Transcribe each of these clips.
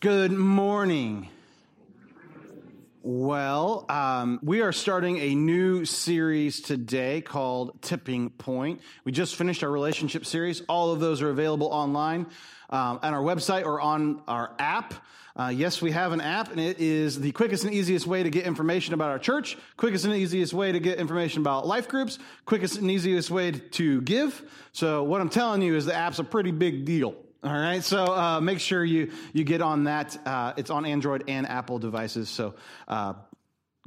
Good morning. Well, um, we are starting a new series today called Tipping Point. We just finished our relationship series. All of those are available online um, on our website or on our app. Uh, yes, we have an app, and it is the quickest and easiest way to get information about our church, quickest and easiest way to get information about life groups, quickest and easiest way to give. So, what I'm telling you is the app's a pretty big deal. All right, so uh, make sure you you get on that. Uh, it's on Android and Apple devices, so uh,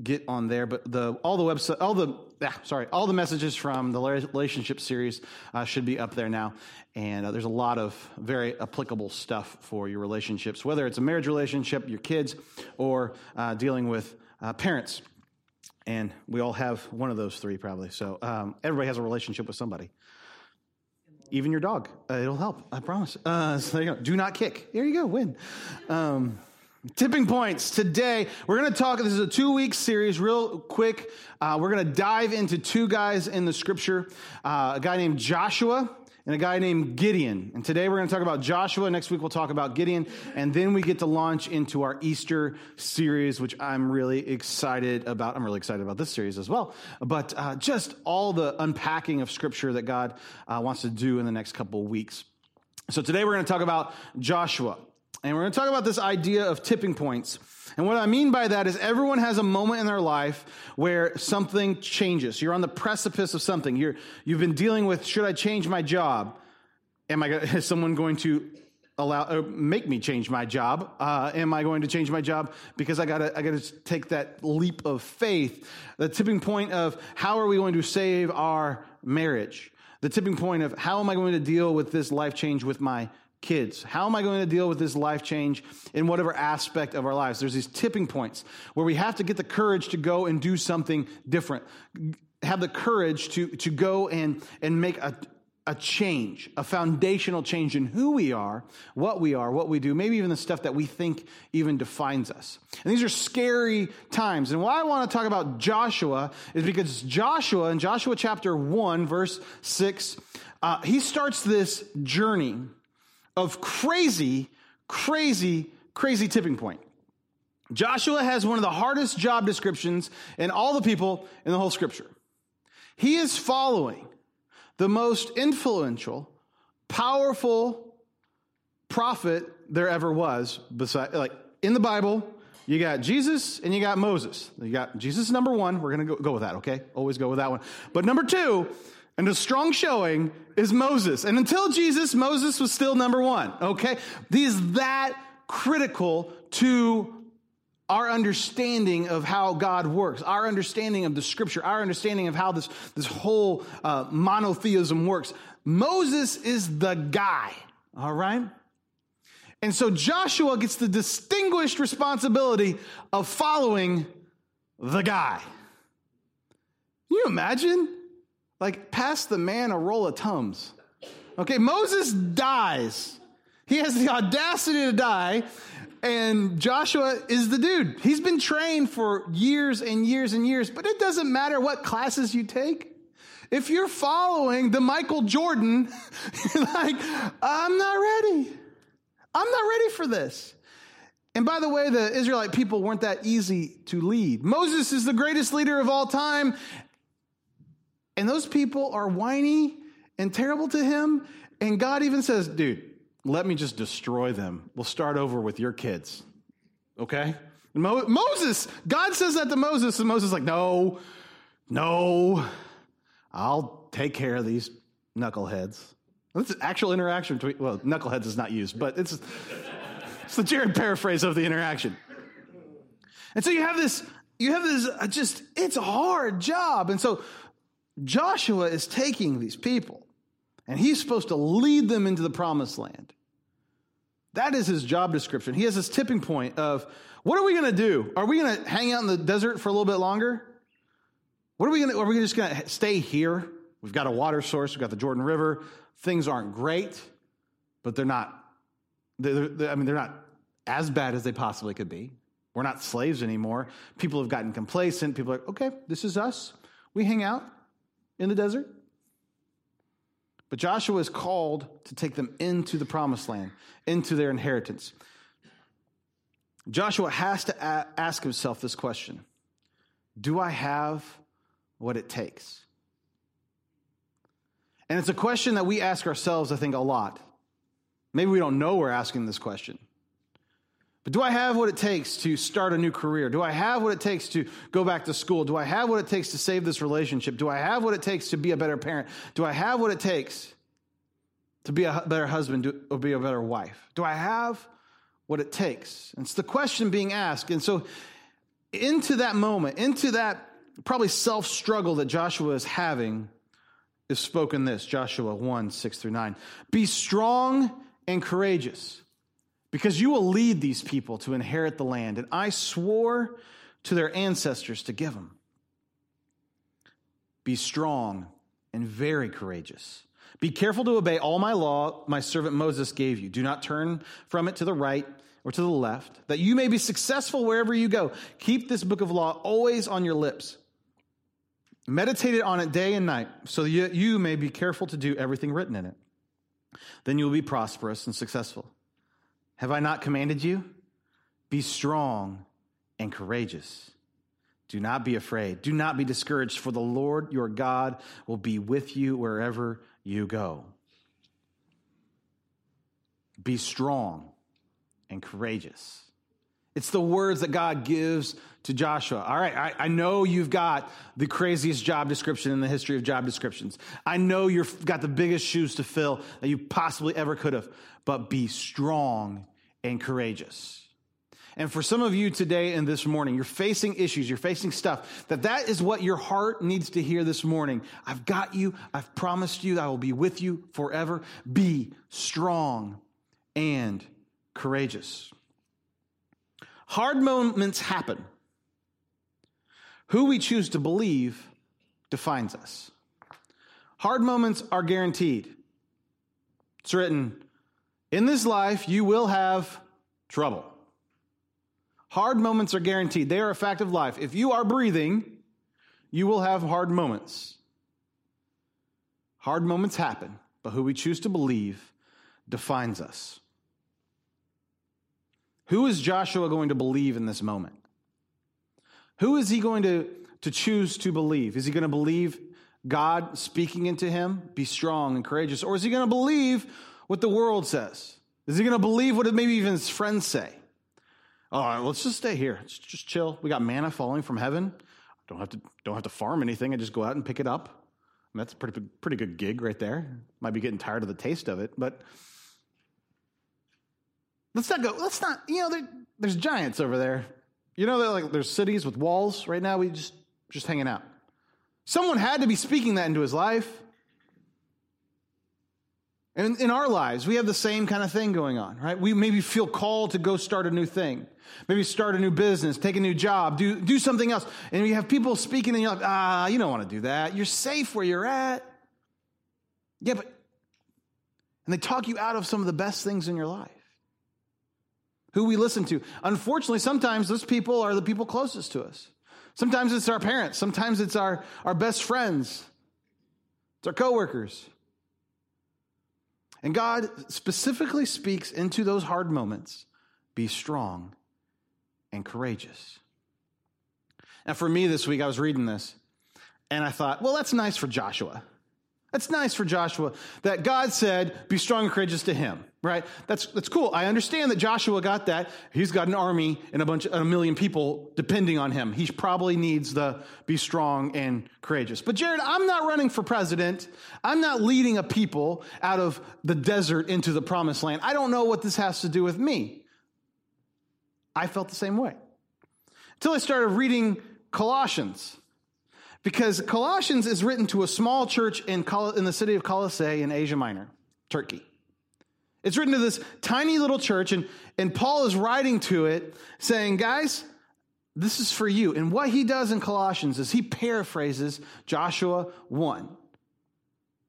get on there. But the all the website, all the ah, sorry, all the messages from the relationship series uh, should be up there now. And uh, there's a lot of very applicable stuff for your relationships, whether it's a marriage relationship, your kids, or uh, dealing with parents. And we all have one of those three probably. So um, everybody has a relationship with somebody even your dog. Uh, it'll help, I promise. Uh, so there you go. Do not kick. There you go, win. Um, tipping points. Today, we're going to talk. This is a two week series, real quick. Uh, we're going to dive into two guys in the scripture uh, a guy named Joshua and a guy named Gideon. And today we're going to talk about Joshua. Next week we'll talk about Gideon. And then we get to launch into our Easter series, which I'm really excited about. I'm really excited about this series as well. But uh, just all the unpacking of scripture that God uh, wants to do in the next couple weeks. So today we're going to talk about Joshua. And we're going to talk about this idea of tipping points. And what I mean by that is everyone has a moment in their life where something changes. You're on the precipice of something. You're, you've been dealing with, should I change my job? Am I, is someone going to allow, or make me change my job? Uh, am I going to change my job because I gotta, I gotta take that leap of faith? The tipping point of how are we going to save our marriage? The tipping point of how am I going to deal with this life change with my kids? How am I going to deal with this life change in whatever aspect of our lives? There's these tipping points where we have to get the courage to go and do something different. Have the courage to, to go and, and make a, a change, a foundational change in who we are, what we are, what we do, maybe even the stuff that we think even defines us. And these are scary times. And why I want to talk about Joshua is because Joshua, in Joshua chapter 1, verse 6, uh, he starts this journey of crazy, crazy, crazy tipping point. Joshua has one of the hardest job descriptions in all the people in the whole scripture. He is following the most influential, powerful prophet there ever was beside like in the Bible, you got Jesus and you got Moses. You got Jesus number 1, we're going to go, with that, okay? Always go with that one. But number 2, and a strong showing is Moses. And until Jesus, Moses was still number one, okay? He's that critical to our understanding of how God works, our understanding of the scripture, our understanding of how this, this whole uh, monotheism works. Moses is the guy, all right? And so Joshua gets the distinguished responsibility of following the guy. Can you imagine? Like, pass the man a roll of Tums. Okay, Moses dies. He has the audacity to die, and Joshua is the dude. He's been trained for years and years and years, but it doesn't matter what classes you take. If you're following the Michael Jordan, like, I'm not ready. I'm not ready for this. And by the way, the Israelite people weren't that easy to lead. Moses is the greatest leader of all time, and those people are whiny and terrible to him. And God even says, dude, let me just destroy them. We'll start over with your kids. Okay? Mo- Moses, God says that to Moses, and Moses is like, no, no, I'll take care of these knuckleheads. This is actual interaction between, well, knuckleheads is not used, but it's, it's the Jared paraphrase of the interaction. And so you have this, you have this, uh, just, it's a hard job. And so Joshua is taking these people and he's supposed to lead them into the promised land. That is his job description. He has this tipping point of what are we going to do? Are we going to hang out in the desert for a little bit longer? What are we going to, are we just going to stay here? We've got a water source, we've got the Jordan River. Things aren't great, but they're not, they're, they're, I mean, they're not as bad as they possibly could be. We're not slaves anymore. People have gotten complacent. People are like, okay, this is us. We hang out in the desert. But Joshua is called to take them into the promised land, into their inheritance. Joshua has to ask himself this question Do I have what it takes? And it's a question that we ask ourselves, I think, a lot. Maybe we don't know we're asking this question. But do I have what it takes to start a new career? Do I have what it takes to go back to school? Do I have what it takes to save this relationship? Do I have what it takes to be a better parent? Do I have what it takes to be a better husband or be a better wife? Do I have what it takes? It's the question being asked. And so, into that moment, into that probably self struggle that Joshua is having, is spoken this Joshua 1 6 through 9. Be strong and courageous, because you will lead these people to inherit the land, and I swore to their ancestors to give them. Be strong and very courageous. Be careful to obey all my law my servant Moses gave you. Do not turn from it to the right or to the left, that you may be successful wherever you go. Keep this book of law always on your lips. Meditate on it day and night, so that you may be careful to do everything written in it. Then you will be prosperous and successful. Have I not commanded you? Be strong and courageous. Do not be afraid. Do not be discouraged, for the Lord your God will be with you wherever you go. Be strong and courageous. It's the words that God gives to Joshua. All right, I, I, know you've got the craziest job description in the history of job descriptions. I know you've got the biggest shoes to fill that you possibly ever could have, but be strong and courageous. And for some of you today and this morning, you're facing issues, you're facing stuff, that that is what your heart needs to hear this morning. I've got you. I've promised you I will be with you forever. Be strong and courageous. Hard moments happen. Who we choose to believe defines us. Hard moments are guaranteed. It's written, in this life, you will have trouble. Hard moments are guaranteed. They are a fact of life. If you are breathing, you will have hard moments. Hard moments happen, but who we choose to believe defines us. Who is Joshua going to believe in this moment? Who is he going to, to choose to believe? Is he going to believe God speaking into him, be strong and courageous? Or is he going to believe what the world says? Is he going to believe what maybe even his friends say? All right, let's just stay here. Let's just chill. We got manna falling from heaven. I don't have to don't have to farm anything. I just go out and pick it up. Mean, that's a pretty pretty good gig right there. Might be getting tired of the taste of it, but Let's not go. Let's not. You know, there, there's giants over there. You know, like there's cities with walls right now. We just just hanging out. Someone had to be speaking that into his life. And in our lives, we have the same kind of thing going on, right? We maybe feel called to go start a new thing, maybe start a new business, take a new job, do, do something else. And you have people speaking, and you're like, ah, you don't want to do that. You're safe where you're at. Yeah, but, and they talk you out of some of the best things in your life who we listen to. Unfortunately, sometimes those people are the people closest to us. Sometimes it's our parents. Sometimes it's our, our best friends. It's our coworkers. And God specifically speaks into those hard moments be strong and courageous. Now, for me this week, I was reading this and I thought, well, that's nice for Joshua. That's nice for Joshua that God said, be strong and courageous to him, right? That's, that's cool. I understand that Joshua got that. He's got an army and a bunch, of a million people depending on him. He probably needs the be strong and courageous. But Jared, I'm not running for president. I'm not leading a people out of the desert into the promised land. I don't know what this has to do with me. I felt the same way until I started reading Colossians. Because Colossians is written to a small church in, in the city of Colossae in Asia Minor, Turkey. It's written to this tiny little church, and, and Paul is writing to it saying, Guys, this is for you. And what he does in Colossians is he paraphrases Joshua 1.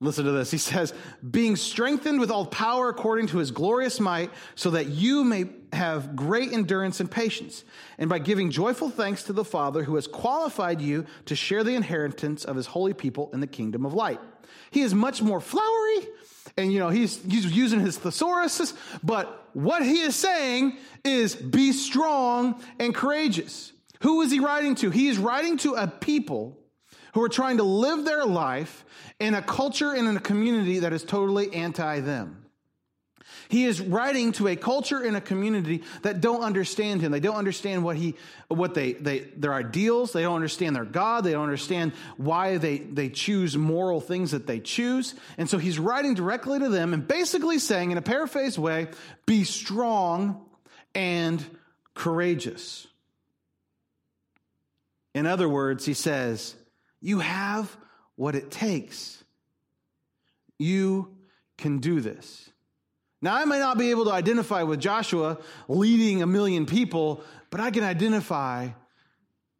Listen to this. He says, being strengthened with all power according to his glorious might, so that you may have great endurance and patience, and by giving joyful thanks to the Father who has qualified you to share the inheritance of his holy people in the kingdom of light. He is much more flowery And, you know, he's, he's using his thesaurus, but what he is saying is be strong and courageous. Who is he writing to? He is writing to a people who are trying to live their life in a culture and in a community that is totally anti them. He is writing to a culture and a community that don't understand him. They don't understand what he, what they, they, their ideals. They don't understand their God. They don't understand why they, they choose moral things that they choose. And so he's writing directly to them and basically saying in a paraphrased way, be strong and courageous. In other words, he says, you have what it takes. You can do this. Now, I may not be able to identify with Joshua leading a million people, but I can identify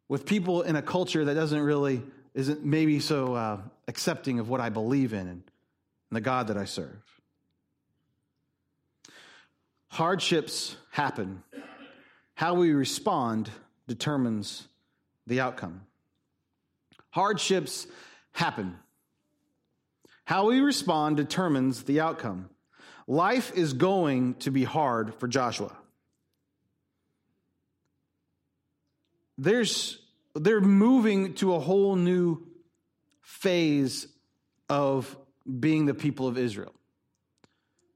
with people in a culture that doesn't really, isn't maybe so uh, accepting of what I believe in and the God that I serve. Hardships happen. How we respond determines the outcome. Hardships happen. How we respond determines the outcome. Life is going to be hard for Joshua. There's, they're moving to a whole new phase of being the people of Israel.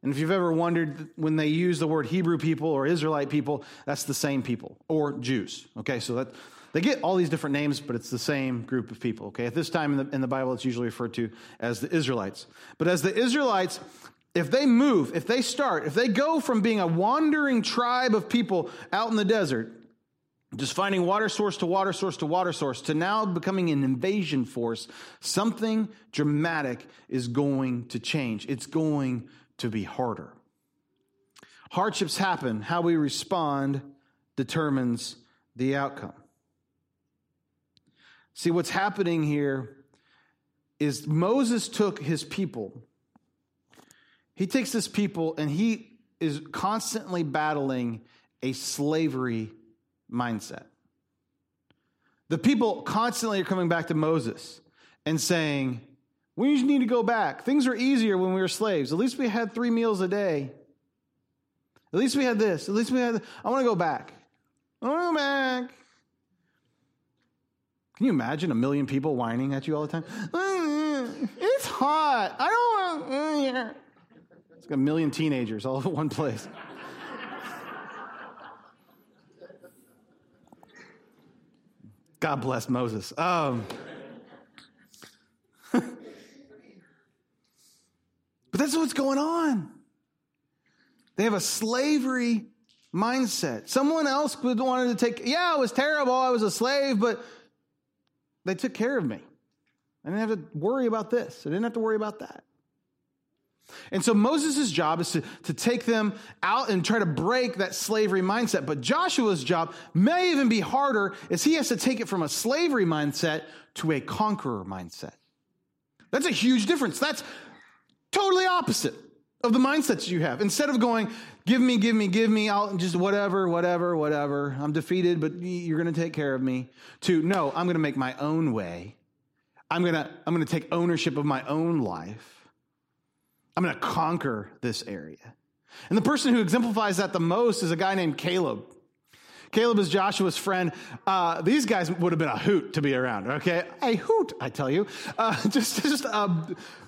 And if you've ever wondered when they use the word Hebrew people or Israelite people, that's the same people or Jews. Okay, so that they get all these different names, but it's the same group of people. Okay, at this time in the, in the Bible, it's usually referred to as the Israelites. But as the Israelites, if they move, if they start, if they go from being a wandering tribe of people out in the desert, just finding water source to water source to water source, to now becoming an invasion force, something dramatic is going to change. It's going to be harder. Hardships happen. How we respond determines the outcome. See, what's happening here is Moses took his people he takes this people and he is constantly battling a slavery mindset. The people constantly are coming back to Moses and saying, We just need to go back. Things were easier when we were slaves. At least we had three meals a day. At least we had this. At least we had. I want to go back. I want to go back. Can you imagine a million people whining at you all the time? It's hot. I don't want. It's got a million teenagers all at one place. God bless Moses. Um, but that's what's going on. They have a slavery mindset. Someone else would wanted to take, yeah, it was terrible. I was a slave, but they took care of me. I didn't have to worry about this. I didn't have to worry about that. And so Moses' job is to, to take them out and try to break that slavery mindset. But Joshua's job may even be harder as he has to take it from a slavery mindset to a conqueror mindset. That's a huge difference. That's totally opposite of the mindsets you have. Instead of going, give me, give me, give me, I'll just whatever, whatever, whatever. I'm defeated, but you're going to take care of me. To no, I'm going to make my own way. I'm going to, I'm going to take ownership of my own life. I'm going to conquer this area. And the person who exemplifies that the most is a guy named Caleb. Caleb is Joshua's friend. Uh, these guys would have been a hoot to be around, okay? A hoot, I tell you. Uh, just, just, uh,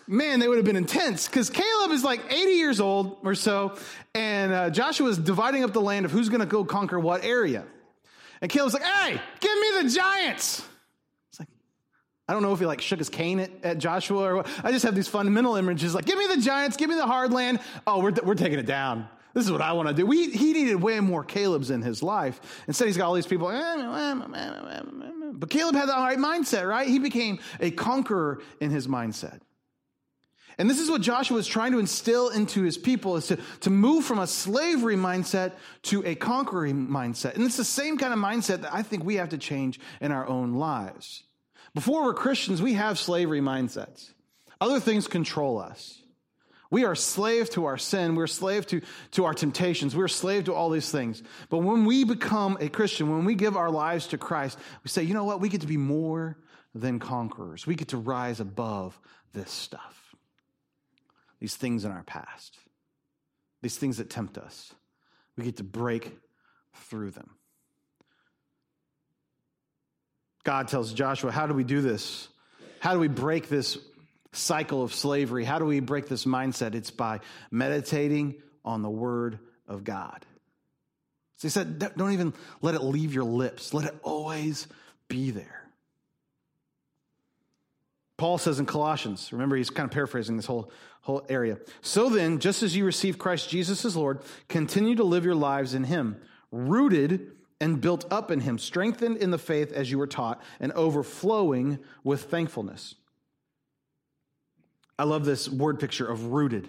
man, they would have been intense because Caleb is like 80 years old or so, and uh, Joshua is dividing up the land of who's going to go conquer what area. And Caleb's like, hey, give me the giants. It's like, I don't know if he like shook his cane at, at Joshua or what. I just have these fundamental images like, give me the giants, give me the hard land. Oh, we're, we're taking it down. This is what I want to do. We, he needed way more Caleb's in his life. Instead, he's got all these people. Eh, eh, eh, but Caleb had the right mindset, right? He became a conqueror in his mindset. And this is what Joshua is trying to instill into his people is to, to move from a slavery mindset to a conquering mindset. And it's the same kind of mindset that I think we have to change in our own lives. Before we're Christians, we have slavery mindsets. Other things control us. We are slave to our sin. We're slave to, to our temptations. We're slave to all these things. But when we become a Christian, when we give our lives to Christ, we say, you know what? We get to be more than conquerors. We get to rise above this stuff. these things in our past, these things that tempt us. We get to break through them. God tells Joshua, How do we do this? How do we break this cycle of slavery? How do we break this mindset? It's by meditating on the Word of God. So he said, Don't even let it leave your lips, let it always be there. Paul says in Colossians, remember he's kind of paraphrasing this whole, whole area. So then, just as you receive Christ Jesus as Lord, continue to live your lives in him, rooted and built up in him, strengthened in the faith as you were taught, and overflowing with thankfulness. I love this word picture of rooted.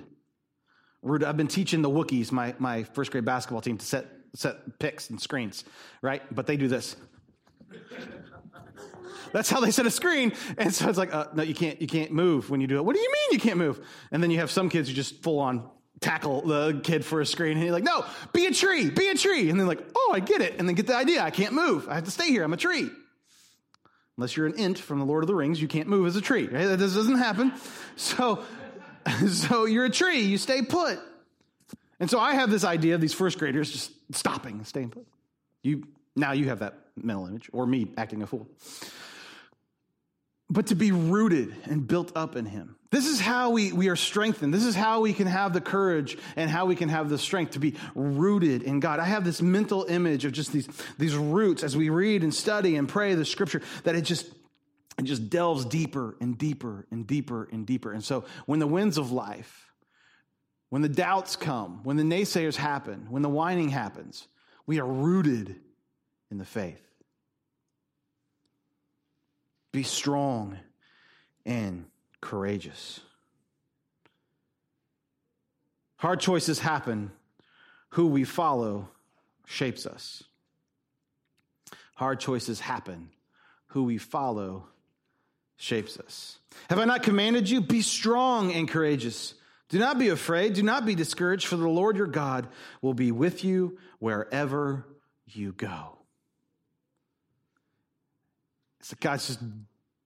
Rooted. I've been teaching the Wookiees, my, my first grade basketball team, to set, set picks and screens, right? But they do this. That's how they set a screen. And so it's like, uh, no, you can't, you can't move when you do it. What do you mean you can't move? And then you have some kids who just full on tackle the kid for a screen. And you're like, no, be a tree, be a tree. And then like, oh, I get it. And then get the idea. I can't move. I have to stay here. I'm a tree. Unless you're an Ent from the Lord of the Rings, you can't move as a tree. Right? That doesn't happen. So, so you're a tree. You stay put. And so I have this idea of these first graders just stopping staying put. You now you have that mental image, or me acting a fool but to be rooted and built up in Him. This is how we, we are strengthened. This is how we can have the courage and how we can have the strength to be rooted in God. I have this mental image of just these, these roots as we read and study and pray the scripture that it just, it just delves deeper and deeper and deeper and deeper. And so when the winds of life, when the doubts come, when the naysayers happen, when the whining happens, we are rooted in the faith. Be strong and courageous. Hard choices happen. Who we follow shapes us. Hard choices happen. Who we follow shapes us. Have I not commanded you? Be strong and courageous. Do not be afraid. Do not be discouraged, for the Lord your God will be with you wherever you go. So God's just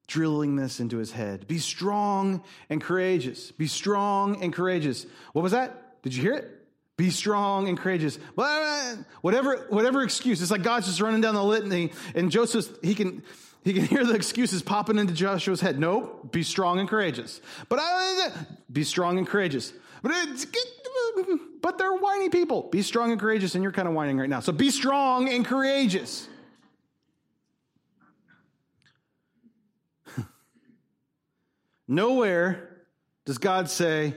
drilling this into his head. Be strong and courageous. Be strong and courageous. What was that? Did you hear it? Be strong and courageous. Whatever, whatever excuse. It's like God's just running down the litany, and Joseph, he can, he can hear the excuses popping into Joshua's head. No, be strong and courageous. But I, be strong and courageous. But it's, but they're whiny people. Be strong and courageous, and you're kind of whining right now. So be strong and courageous. Nowhere does God say,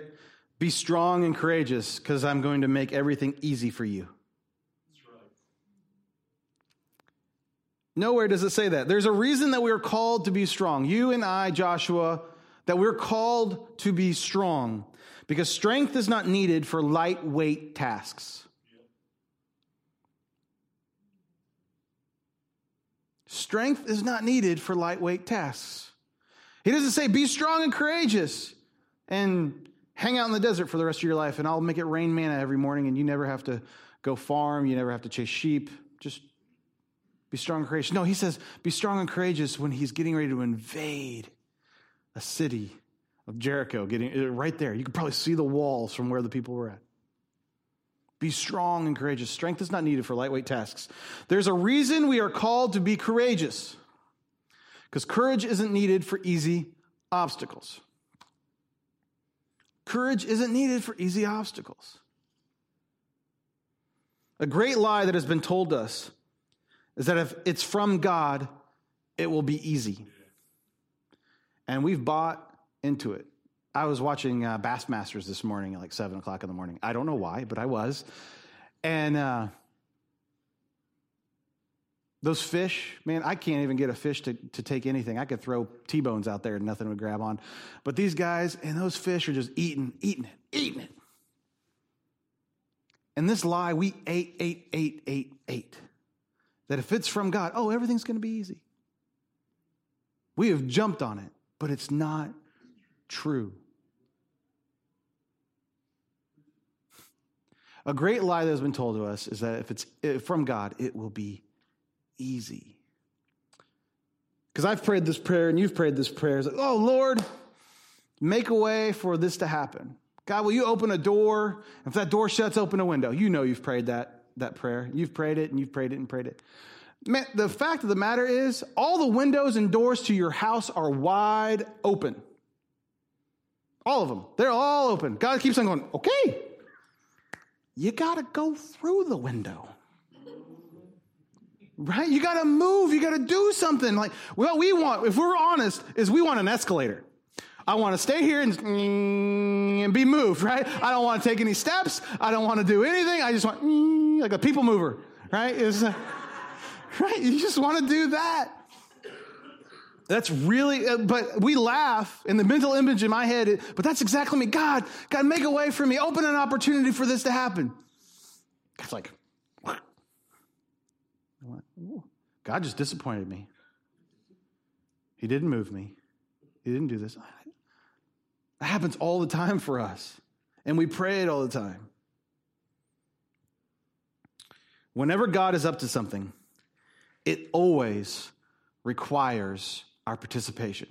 Be strong and courageous because I'm going to make everything easy for you. Nowhere does it say that. There's a reason that we're called to be strong. You and I, Joshua, that we're called to be strong because strength is not needed for lightweight tasks. Strength is not needed for lightweight tasks. He doesn't say, be strong and courageous and hang out in the desert for the rest of your life and I'll make it rain manna every morning and you never have to go farm, you never have to chase sheep. Just be strong and courageous. No, he says, be strong and courageous when he's getting ready to invade a city of Jericho, getting uh, right there. You can probably see the walls from where the people were at. Be strong and courageous. Strength is not needed for lightweight tasks. There's a reason we are called to be courageous because courage isn't needed for easy obstacles. Courage isn't needed for easy obstacles. A great lie that has been told us is that if it's from God, it will be easy. And we've bought into it. I was watching uh, Bassmasters this morning at like seven o'clock in the morning. I don't know why, but I was. And uh, those fish, man, I can't even get a fish to, to take anything. I could throw T bones out there and nothing would grab on. But these guys and those fish are just eating, eating it, eating it. And this lie, we ate, ate, ate, ate, ate. That if it's from God, oh, everything's going to be easy. We have jumped on it, but it's not true. A great lie that has been told to us is that if it's from God, it will be easy. Because I've prayed this prayer and you've prayed this prayer. It's like, oh, Lord, make a way for this to happen. God, will you open a door? If that door shuts, open a window. You know you've prayed that, that prayer. You've prayed it and you've prayed it and prayed it. Man, the fact of the matter is, all the windows and doors to your house are wide open. All of them. They're all open. God keeps on going, okay, you got to go through the window. Right? You got to move. You got to do something. Like, what we want, if we're honest, is we want an escalator. I want to stay here and, and be moved, right? I don't want to take any steps. I don't want to do anything. I just want, like a people mover, right? Is right? You just want to do that. That's really, uh, but we laugh in the mental image in my head, but that's exactly me. God, God, make a way for me. Open an opportunity for this to happen. God's like? God just disappointed me. He didn't move me. He didn't do this. That happens all the time for us. And we pray it all the time. Whenever God is up to something, it always requires our participation.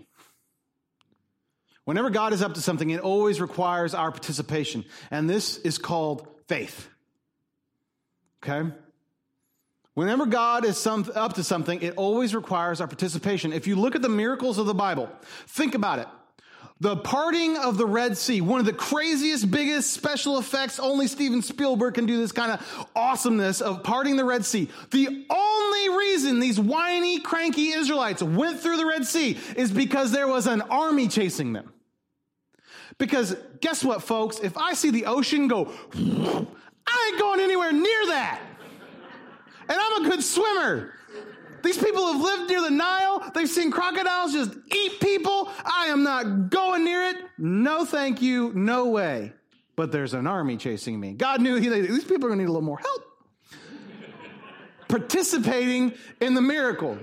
Whenever God is up to something, it always requires our participation. And this is called faith. Okay? Whenever God is some, up to something, it always requires our participation. If you look at the miracles of the Bible, think about it. The parting of the Red Sea, one of the craziest, biggest special effects, only Steven Spielberg can do this kind of awesomeness of parting the Red Sea. The only reason these whiny, cranky Israelites went through the Red Sea is because there was an army chasing them. Because guess what, folks? If I see the ocean go, I ain't going anywhere near that. And I'm a good swimmer. These people have lived near the Nile. They've seen crocodiles just eat people. I am not going near it. No, thank you. No way. But there's an army chasing me. God knew he, these people are going to need a little more help. Participating in the miracle.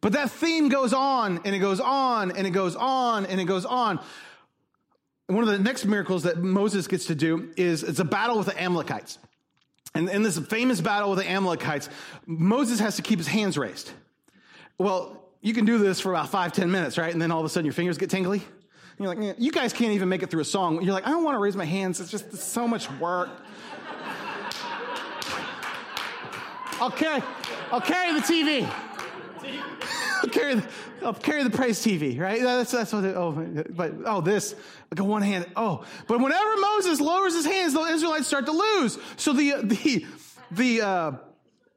But that theme goes on and it goes on and it goes on and it goes on. one of the next miracles that Moses gets to do is it's a battle with the Amalekites. And in this famous battle with the Amalekites, Moses has to keep his hands raised. Well, you can do this for about five, ten minutes, right? And then all of a sudden your fingers get tingly. And you're like, you guys can't even make it through a song. You're like, I don't want to raise my hands. It's just so much work. I'll carry, I'll carry the TV. I'll carry the, I'll carry the praise TV, right? That's, that's what, oh, but, oh, this, like a one hand, oh. But whenever Moses lowers his hands, the Israelites start to lose. So the, the, the, uh,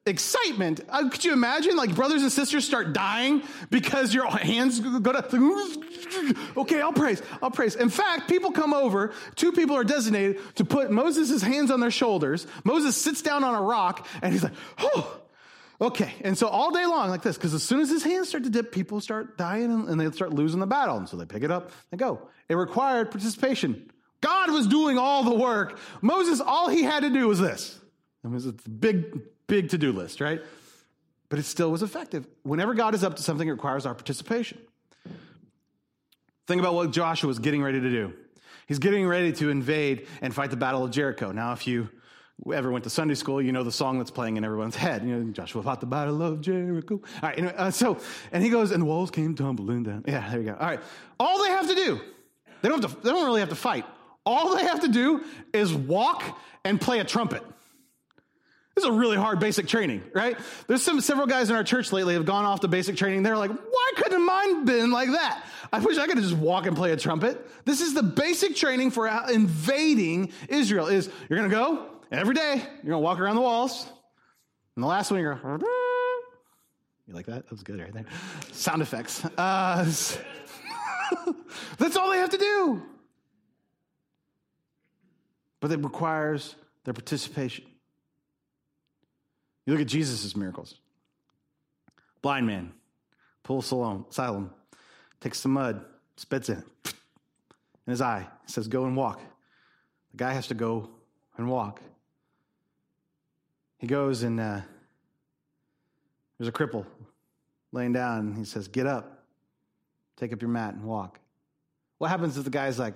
excitement. Uh, could you imagine like brothers and sisters start dying because your hands go to, okay, I'll praise, I'll praise. In fact, people come over, two people are designated to put Moses' hands on their shoulders. Moses sits down on a rock and he's like, oh, Okay, and so all day long, like this, because as soon as his hands start to dip, people start dying and, and they start losing the battle. And so they pick it up and go. It required participation. God was doing all the work. Moses, all he had to do was this. It was a big, big to do list, right? But it still was effective. Whenever God is up to something, it requires our participation. Think about what Joshua was getting ready to do. He's getting ready to invade and fight the Battle of Jericho. Now, if you ever went to Sunday school, you know the song that's playing in everyone's head. You know, Joshua fought the battle of Jericho. All right, anyway, uh, so, and he goes, and the walls came tumbling down. Yeah, there you go. All right. All they have to do, they don't, have to, they don't really have to fight. All they have to do is walk and play a trumpet. This is a really hard basic training, right? There's some several guys in our church lately have gone off the basic training. They're like, why couldn't mine been like that? I wish I could just walk and play a trumpet. This is the basic training for invading Israel. Is you're gonna go, Every day, you're to walk around the walls. And the last one, you're going, you like that? That was good right there. Sound effects. Uh, that's all they have to do. But it requires their participation. You look at Jesus' miracles. Blind man, pulls Siloam, Siloam, takes some mud, spits in it, in his eye, says, Go and walk. The guy has to go and walk. He goes and uh, there's a cripple laying down. He says, Get up, take up your mat, and walk. What happens if the guy's like,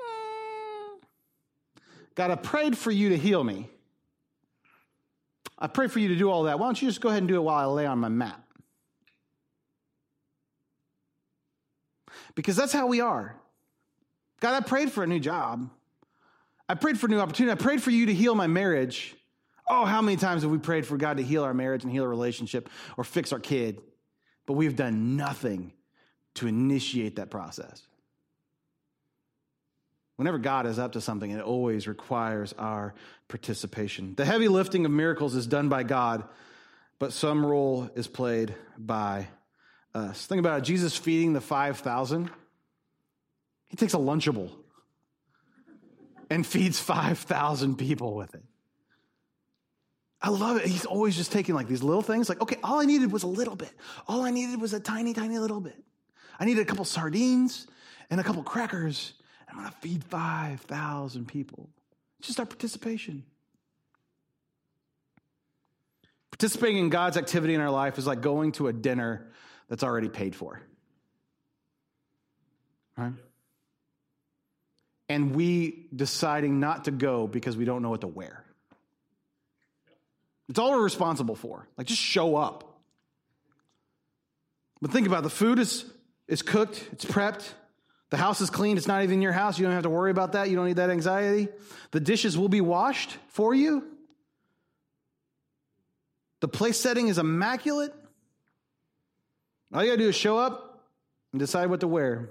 mm, God, I prayed for you to heal me. I prayed for you to do all that. Why don't you just go ahead and do it while I lay on my mat? Because that's how we are. God, I prayed for a new job. I prayed for a new opportunity. I prayed for you to heal my marriage. Oh, how many times have we prayed for God to heal our marriage and heal a relationship or fix our kid? But we've done nothing to initiate that process. Whenever God is up to something, it always requires our participation. The heavy lifting of miracles is done by God, but some role is played by us. Think about it Jesus feeding the 5,000. He takes a Lunchable and feeds 5,000 people with it. I love it. He's always just taking like these little things, like, okay, all I needed was a little bit. All I needed was a tiny, tiny little bit. I needed a couple sardines and a couple crackers. I'm going to feed 5,000 people. Just our participation. Participating in God's activity in our life is like going to a dinner that's already paid for. Right? And we deciding not to go because we don't know what to wear. It's all we're responsible for. Like, just show up. But think about it. the food is, is cooked, it's prepped, the house is clean, it's not even your house. You don't have to worry about that. You don't need that anxiety. The dishes will be washed for you. The place setting is immaculate. All you gotta do is show up and decide what to wear.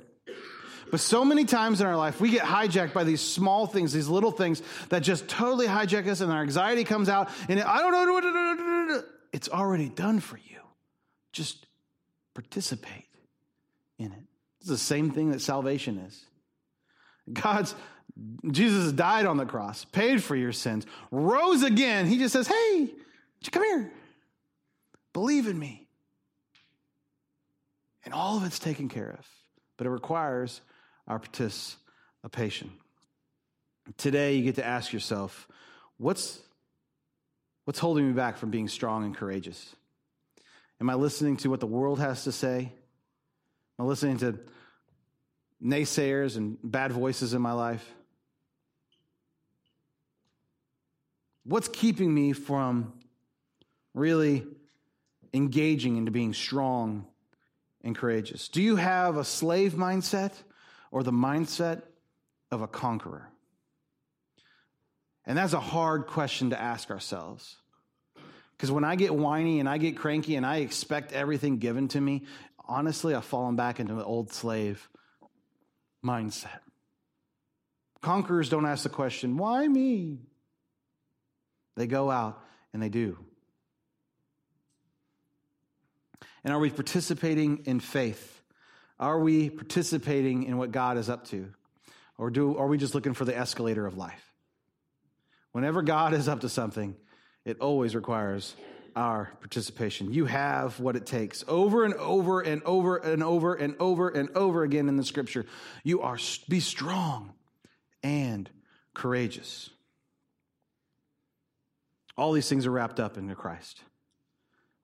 But so many times in our life, we get hijacked by these small things, these little things that just totally hijack us, and our anxiety comes out, and I don't know it's already done for you. Just participate in it. It's the same thing that salvation is. God's Jesus died on the cross, paid for your sins, rose again. He just says, Hey, come here. Believe in me. And all of it's taken care of. But it requires our participation. Today, you get to ask yourself, what's, what's holding me back from being strong and courageous? Am I listening to what the world has to say? Am I listening to naysayers and bad voices in my life? What's keeping me from really engaging into being strong and courageous? Do you have a slave mindset or the mindset of a conqueror? And that's a hard question to ask ourselves. Because when I get whiny and I get cranky and I expect everything given to me, honestly, I've fallen back into the old slave mindset. Conquerors don't ask the question, why me? They go out and they do. And are we participating in faith? Are we participating in what God is up to? Or do, are we just looking for the escalator of life? Whenever God is up to something, it always requires our participation. You have what it takes over and over and over and over and over and over again in the scripture. You are be strong and courageous. All these things are wrapped up into Christ.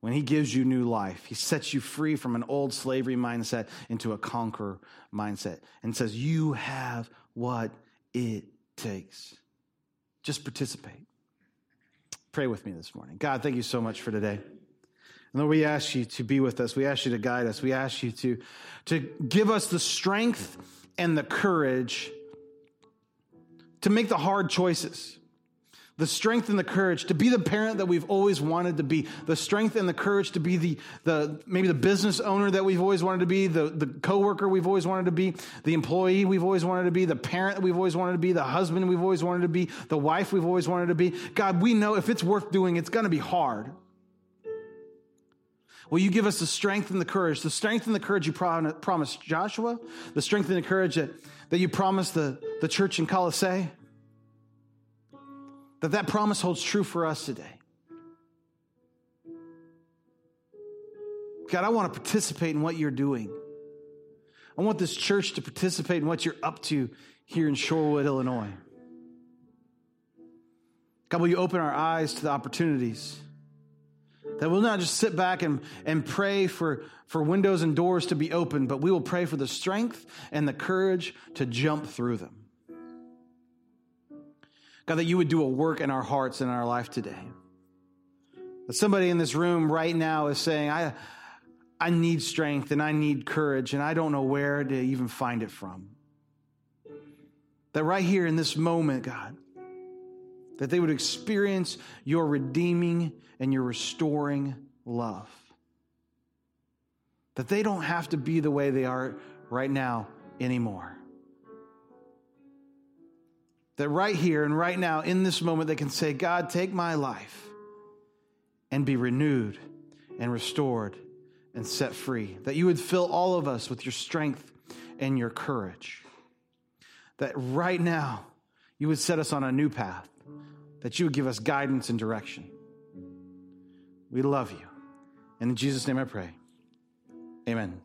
When he gives you new life, he sets you free from an old slavery mindset into a conqueror mindset and says, You have what it takes. Just participate. Pray with me this morning. God, thank you so much for today. And Lord, we ask you to be with us. We ask you to guide us. We ask you to, to give us the strength and the courage to make the hard choices the strength and the courage to be the parent that we've always wanted to be, the strength and the courage to be the, the maybe the business owner that we've always wanted to be, the, the coworker we've always wanted to be, the employee we've always wanted to be, the parent we've always wanted to be, the husband we've always wanted to be, the wife we've always wanted to be. God, we know if it's worth doing, it's going to be hard. Will you give us the strength and the courage, the strength and the courage you promised Joshua, the strength and the courage that, that you promised the, the church in Colossae? That that promise holds true for us today. God, I want to participate in what you're doing. I want this church to participate in what you're up to here in Shorewood, Illinois. God, will you open our eyes to the opportunities? That we'll not just sit back and, and pray for, for windows and doors to be open, but we will pray for the strength and the courage to jump through them. God, that you would do a work in our hearts and in our life today. That somebody in this room right now is saying, I, I need strength and I need courage and I don't know where to even find it from. That right here in this moment, God, that they would experience your redeeming and your restoring love. That they don't have to be the way they are right now anymore. That right here and right now, in this moment, they can say, God, take my life and be renewed and restored and set free. That you would fill all of us with your strength and your courage. That right now, you would set us on a new path. That you would give us guidance and direction. We love you. And in Jesus' name I pray. Amen.